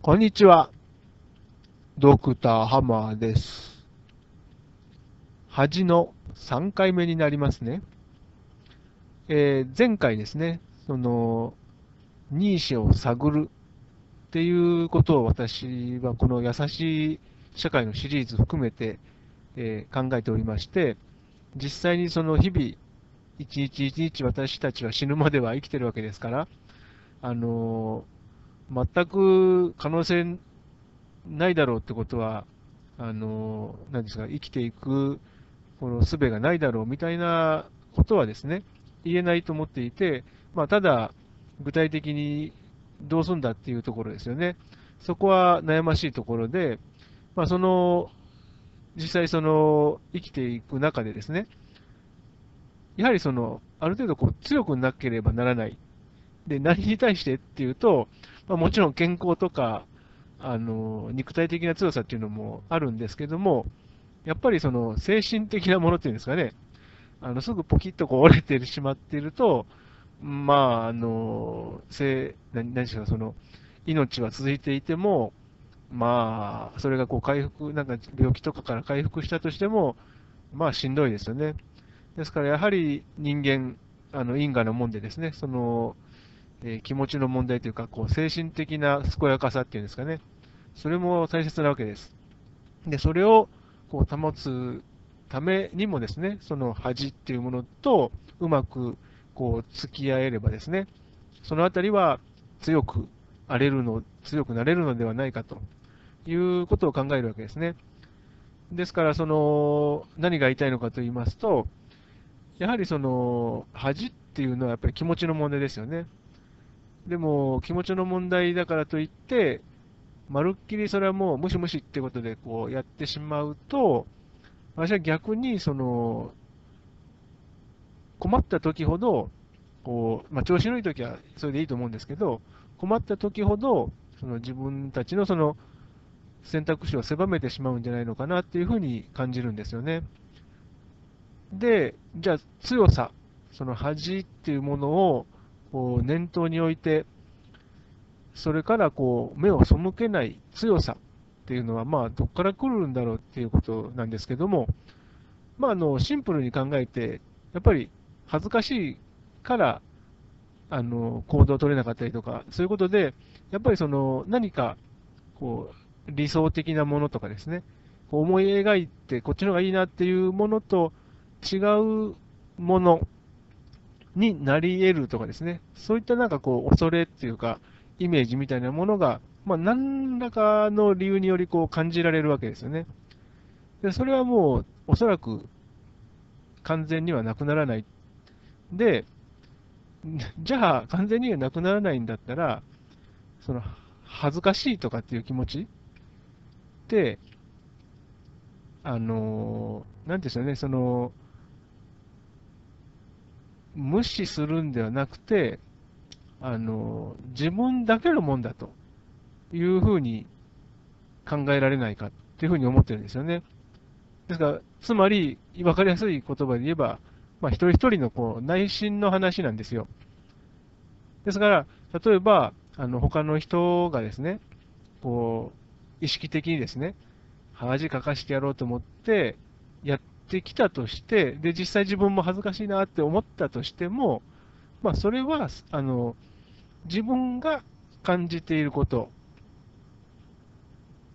こんにちは。ドクターハマーです。恥の3回目になりますね。えー前回ですね、その、ニーシェを探るっていうことを私はこの優しい社会のシリーズ含めて、えー考えておりまして、実際にその日々、一日一日私たちは死ぬまでは生きてるわけですから、あのー全く可能性ないだろうってことは、あの、何ですか、生きていく、この術がないだろうみたいなことはですね、言えないと思っていて、まあ、ただ、具体的にどうすんだっていうところですよね。そこは悩ましいところで、まあ、その、実際その、生きていく中でですね、やはりその、ある程度こう強くなければならない。で、何に対してっていうと、まあ、もちろん健康とか、あの、肉体的な強さっていうのもあるんですけども、やっぱりその精神的なものっていうんですかね、あの、すぐポキッとこう折れてしまっていると、まあ、あの、せ何何でしょうか、その、命は続いていても、まあ、それがこう回復、なんか病気とかから回復したとしても、まあしんどいですよね。ですからやはり人間、あの因果のもんでですね、その、え気持ちの問題というか、こう精神的な健やかさっていうんですかね、それも大切なわけです。で、それをこう保つためにもですね、その恥っていうものとうまくこう付き合えればですね、そのあたりは強くあれるの、強くなれるのではないかということを考えるわけですね。ですから、その、何が言いたいのかと言いますと、やはりその、恥っていうのはやっぱり気持ちの問題ですよね。でも、気持ちの問題だからといって、まるっきりそれはもう無視無視ってことでこうやってしまうと、私は逆にその、困った時ほど、こう、まあ、調子のいい時はそれでいいと思うんですけど、困った時ほど、その自分たちのその選択肢を狭めてしまうんじゃないのかなっていうふうに感じるんですよね。で、じゃあ強さ、その恥っていうものをこう念頭に置いて、それからこう目を背けない強さっていうのは、まあ、どこから来るんだろうっていうことなんですけども、まあ、あのシンプルに考えて、やっぱり恥ずかしいからあの行動を取れなかったりとか、そういうことで、やっぱりその何かこう理想的なものとかですね、思い描いて、こっちの方がいいなっていうものと違うものになり得るとかですね、そういったなんかこう恐れっていうか、イメージみたいなものが、まあ、何らかの理由によりこう感じられるわけですよね。でそれはもう、おそらく完全にはなくならない。で、じゃあ完全にはなくならないんだったら、その恥ずかしいとかっていう気持ちって、あの、なんていうんですかね、その、無視するんではなくて、あの、自分だけのもんだというふうに考えられないかっていうふうに思ってるんですよね。ですから、つまり、わかりやすい言葉で言えば、まあ、一人一人のこう内心の話なんですよ。ですから、例えば、あの他の人がですね、こう、意識的にですね、恥かかしてやろうと思って、やってきたとして、で、実際自分も恥ずかしいなって思ったとしても、まあ、それは、あの、自分が感じていること、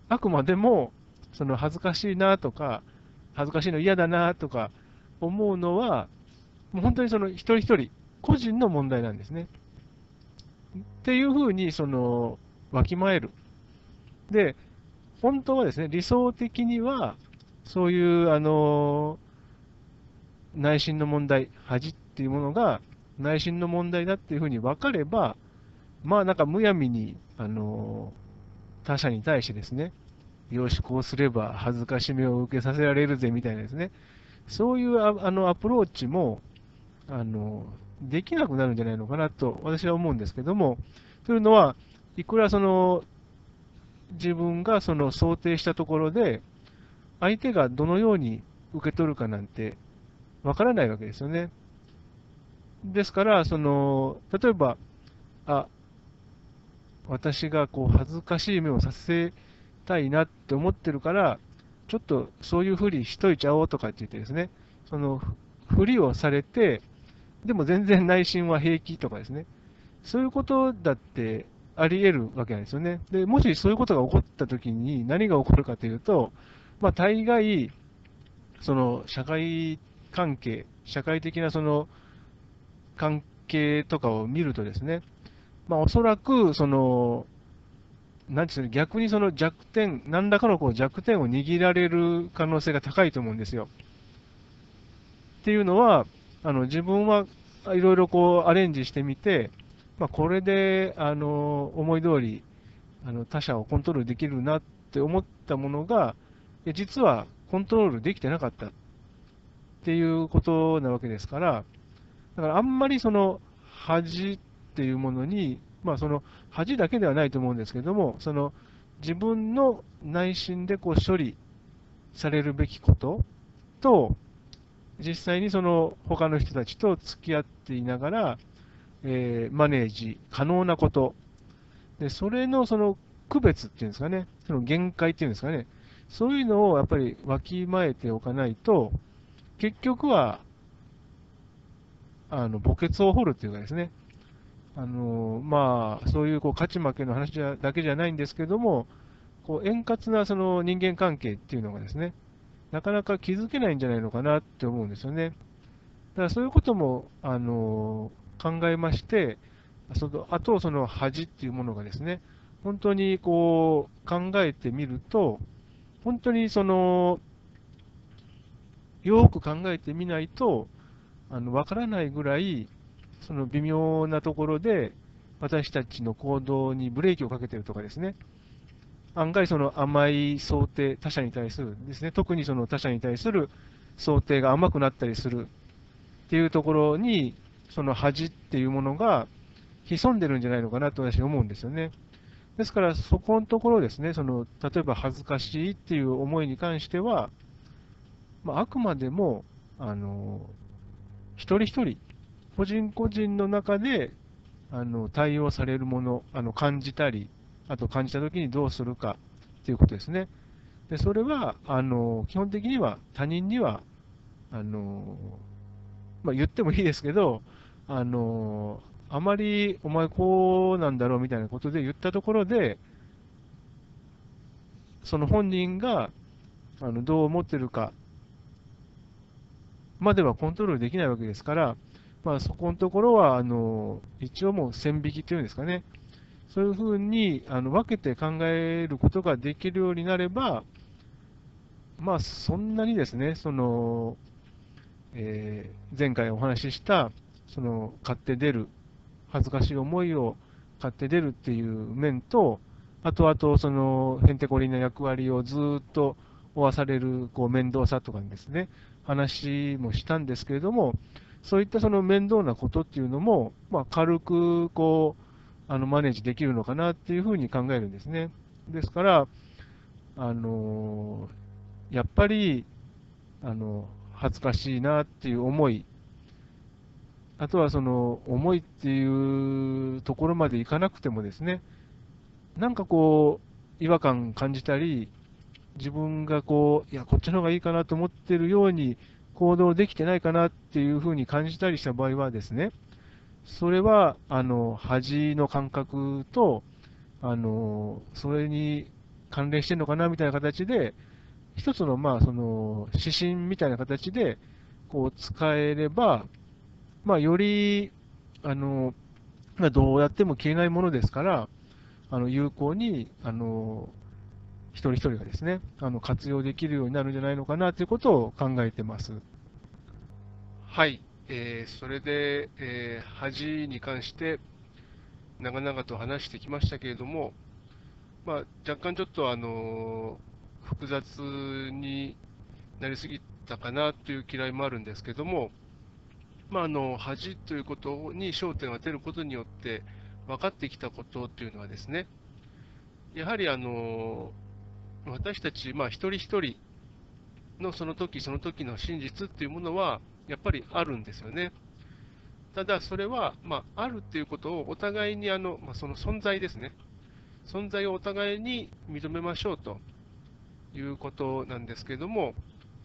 あくまでも、その恥ずかしいなとか、恥ずかしいの嫌だなとか思うのは、もう本当にその一人一人、個人の問題なんですね。っていうふうに、その、わきまえる。で、本当はですね、理想的には、そういう、あの、内心の問題、恥っていうものが内心の問題だっていうふうに分かれば、まあなんかむやみに、あの、他者に対してですね、よし、こうすれば恥ずかしめを受けさせられるぜみたいなですね、そういうああのアプローチも、あの、できなくなるんじゃないのかなと私は思うんですけども、というのは、いくらその、自分がその想定したところで、相手がどのように受け取るかなんてわからないわけですよね。ですから、その、例えば、あ、私がこう恥ずかしい目をさせたいなって思ってるから、ちょっとそういうふりしといちゃおうとかって言ってですね、そのふりをされて、でも全然内心は平気とかですね、そういうことだってあり得るわけなんですよね。で、もしそういうことが起こったときに何が起こるかというと、まあ、大概、その社会関係、社会的なその関係とかを見るとですね、まあ、おそらく、その、なんていうの、逆にその弱点、何らかのこう弱点を握られる可能性が高いと思うんですよ。っていうのは、あの自分はいろいろこうアレンジしてみて、まあ、これであの思い通りあり他者をコントロールできるなって思ったものが、実はコントロールできてなかったっていうことなわけですから、だからあんまりその恥っていうものに、まあ、その恥だけではないと思うんですけども、その自分の内心でこう処理されるべきことと、実際にその他の人たちと付き合っていながら、えー、マネージ可能なこと、でそれのその区別っていうんですかね、その限界っていうんですかね、そういうのをやっぱりわきまえておかないと、結局は、あの墓穴を掘るっていうかですね、あのまあ、そういうこう勝ち負けの話だけじゃないんですけども、こう円滑なその人間関係っていうのがですね、なかなか気づけないんじゃないのかなって思うんですよね。だからそういうことも、あの考えまして、そのあと、その恥っていうものがですね、本当にこう考えてみると、本当にその、よく考えてみないと、あの分からないぐらい、その微妙なところで、私たちの行動にブレーキをかけてるとかですね、案外その甘い想定、他者に対するですね、特にその他者に対する想定が甘くなったりするっていうところに、その恥っていうものが潜んでるんじゃないのかなと私は思うんですよね。ですから、そこのところですね、その例えば恥ずかしいっていう思いに関しては、まあ、あくまでも、あの、一人一人、個人個人の中で、あの、対応されるもの、あの、感じたり、あと感じたときにどうするかということですね。でそれはあの基本的には他人にはあの、まあ、言ってもいいですけど、あのあまりお前こうなんだろうみたいなことで言ったところで、その本人があのどう思ってるかまではコントロールできないわけですから、まあ、そこのところはあの一応もう線引きというんですかね、そういうふうにあの分けて考えることができるようになれば、まあ、そんなにですね、その、えー、前回お話しした、その、買って出る、恥ずかしい思いを買って出るっていう面と、あとあと、その、へんてこりんな役割をずっと負わされる、こう、面倒さとかにですね、話もしたんですけれども、そういったその面倒なことっていうのも、まあ、軽く、こう、あのマネージできるのかなっていうふうに考えるんですね。ですから、あのやっぱりあの恥ずかしいなっていう思い、あとはその思いっていうところまでいかなくてもですね、なんかこう、違和感感じたり、自分がこう、いや、こっちの方がいいかなと思ってるように行動できてないかなっていうふうに感じたりした場合はですね、それは、あの、恥の感覚と、あの、それに関連してるのかなみたいな形で、一つの、まあ、その、指針みたいな形で、こう、使えれば、まあ、より、あの、まあ、どうやっても消えないものですから、あの、有効に、あの、一人一人がですね、あの、活用できるようになるんじゃないのかなということを考えてます。はい。えー、それで、えー、恥に関して長々と話してきましたけれども、まあ、若干ちょっと、あの複雑になりすぎたかなという嫌いもあるんですけども、まあ、あの恥ということに焦点を当てることによって分かってきたことというのはですね、やはりあの私たち、まあ、一人一人のその時その時の真実っていうものは、やっぱりあるんですよね。ただ、それは、まあ、あるっていうことをお互いにあの、まあ、その存在ですね、存在をお互いに認めましょうということなんですけども、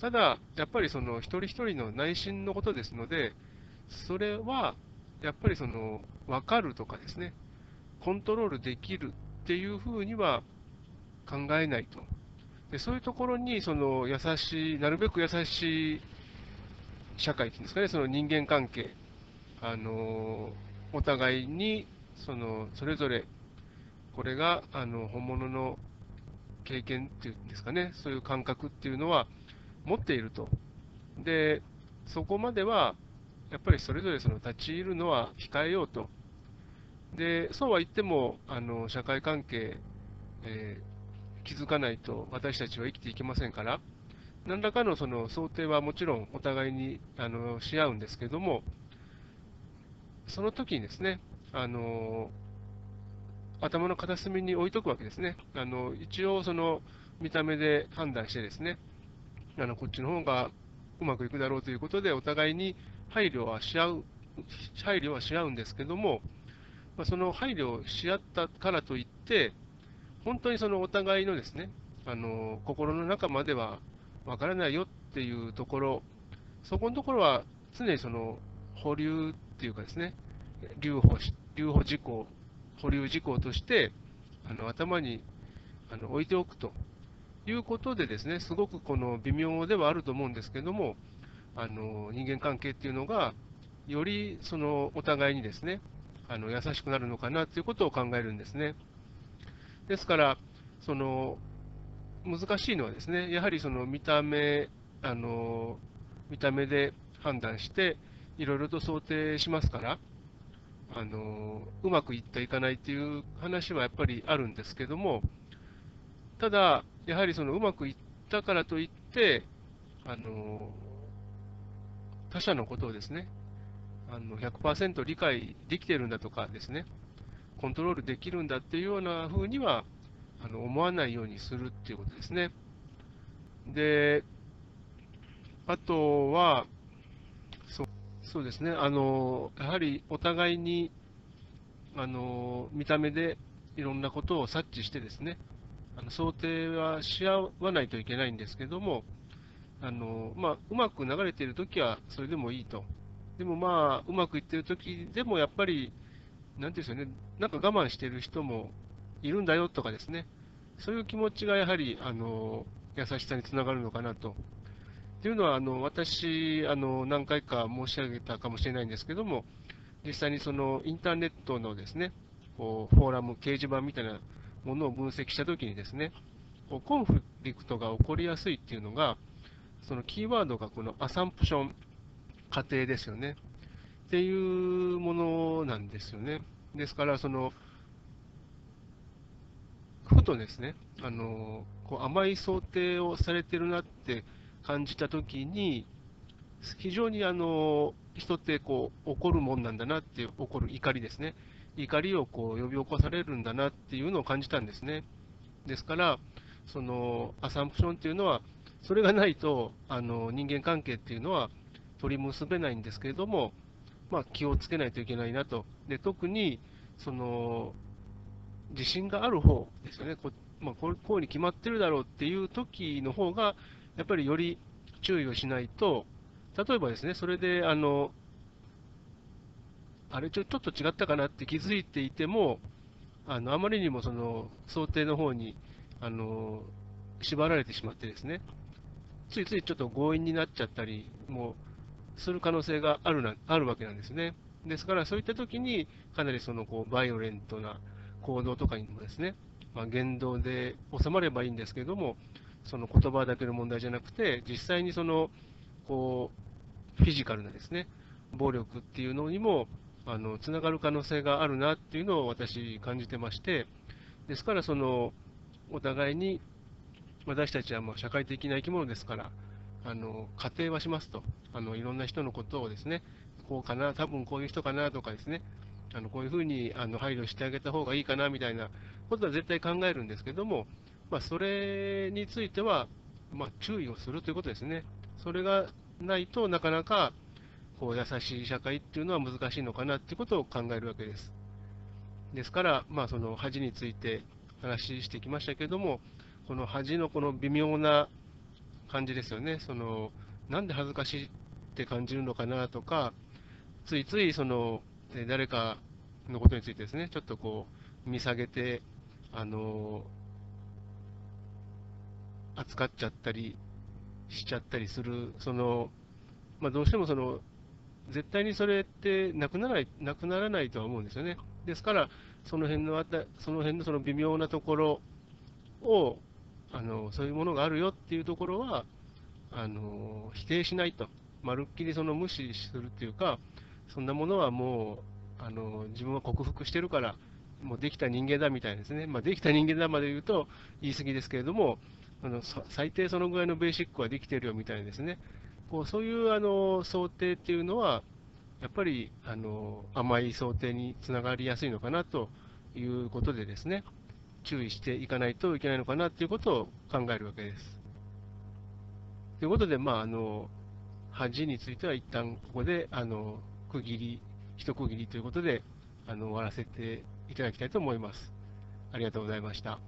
ただ、やっぱりその一人一人の内心のことですので、それはやっぱりその分かるとかですね、コントロールできるっていうふうには考えないと。でそういうところにその優しい、なるべく優しい社会っていうんですかね、その人間関係、あのお互いにそのそれぞれ、これがあの本物の経験っていうんですかね、そういう感覚っていうのは持っていると。で、そこまではやっぱりそれぞれその立ち入るのは控えようと。で、そうは言っても、あの社会関係、えー、気づかないと私たちは生きていけませんから、何らかのその想定はもちろんお互いにあのし合うんですけども、その時にですね、あの頭の片隅に置いとくわけですね。あの一応、その見た目で判断してですね、あのこっちの方がうまくいくだろうということで、お互いに配慮はし合う、配慮はし合うんですけども、まあ、その配慮し合ったからといって、本当にそのお互いのですね、あの心の中まではわからないよっていうところ、そこのところは常にその保留っていうかですね、留保留保事項、保留事項としてあの頭にあの置いておくということでですね、すごくこの微妙ではあると思うんですけども、あの人間関係っていうのが、よりそのお互いにですね、あの優しくなるのかなということを考えるんですね。ですから、その難しいのはですね、やはりその見た目、あの見た目で判断して、いろいろと想定しますから、あのうまくいったいかないっていう話はやっぱりあるんですけども、ただ、やはりそのうまくいったからといって、あの他者のことをですね、あの100%理解できてるんだとかですね、コントロールできるんだっていうようなふうにはあの思わないようにするっていうことですね。で、あとは、そうそうですね、あのやはりお互いにあの見た目でいろんなことを察知してですね、あの想定はし合わないといけないんですけども、あのまあ、うまく流れているときはそれでもいいと。でもまあ、うまくいってるときでもやっぱり、なんていうんですよね、なんか我慢してる人もいるんだよとかですね、そういう気持ちがやはり、あの優しさにつながるのかなと。というのは、あの私あの、何回か申し上げたかもしれないんですけども、実際にそのインターネットのですね、こうフォーラム、掲示板みたいなものを分析したときにですね、こうコンフリクトが起こりやすいっていうのが、そのキーワードがこのアサンプション、仮定ですよね。っていうものなんですよね。ですから、その、ふとですね、あの、こう甘い想定をされてるなって感じたときに、非常にあの、人ってこう怒るもんなんだなっていう、怒る怒りですね。怒りをこう呼び起こされるんだなっていうのを感じたんですね。ですから、そのアサンプションっていうのは、それがないと、あの人間関係っていうのは取り結べないんですけれども、まあ、気をつけないといけないなと。で特にその自信がある方ですよね、こ,、まあ、こうこうに決まってるだろうっていう時の方が、やっぱりより注意をしないと、例えばですね、それであのあれちょ、ちょっと違ったかなって気づいていても、あのあまりにもその想定の方にあの縛られてしまってですね、ついついちょっと強引になっちゃったりもする可能性があるなあるわけなんですね。ですから、そういったときに、かなりそのこうバイオレントな行動とかにもですね、まあ、言動で収まればいいんですけども、その言葉だけの問題じゃなくて、実際にそのこうフィジカルなですね、暴力っていうのにもあのつながる可能性があるなっていうのを私、感じてまして、ですから、そのお互いに私たちはもう社会的な生き物ですから、あの仮定はしますとあの、いろんな人のことをですね、こうかな、多分こういう人かなとかですね、あのこういうふうにあの配慮してあげた方がいいかなみたいなことは絶対考えるんですけども、まあ、それについては、まあ、注意をするということですね。それがないとなかなかこう優しい社会っていうのは難しいのかなっていうことを考えるわけです。ですから、まあ、その恥について話してきましたけれども、この恥のこの微妙な感じですよね。そのなんで恥ずかしいって感じるのかなとか、ついついそのえ誰かのことについてですね、ちょっとこう見下げて、あの扱っちゃったりしちゃったりする、そのまあ、どうしてもその絶対にそれってなくならないなくならないとは思うんですよね。ですから、その辺のあたその辺のその微妙なところをあの、そういうものがあるよっていうところは、あの否定しないと、まるっきりその無視するっていうか、そんなものはもうあの自分は克服してるから、もうできた人間だみたいですね、まあ、できた人間だまで言うと言い過ぎですけれども、あの最低そのぐらいのベーシックはできてるよみたいですね、こうそういうあの想定っていうのは、やっぱりあの甘い想定につながりやすいのかなということでですね、注意していかないといけないのかなということを考えるわけです。ということで、まあ、あの恥については一旦ここであの区切り、一区切りということであの終わらせていただきたいと思います。ありがとうございました。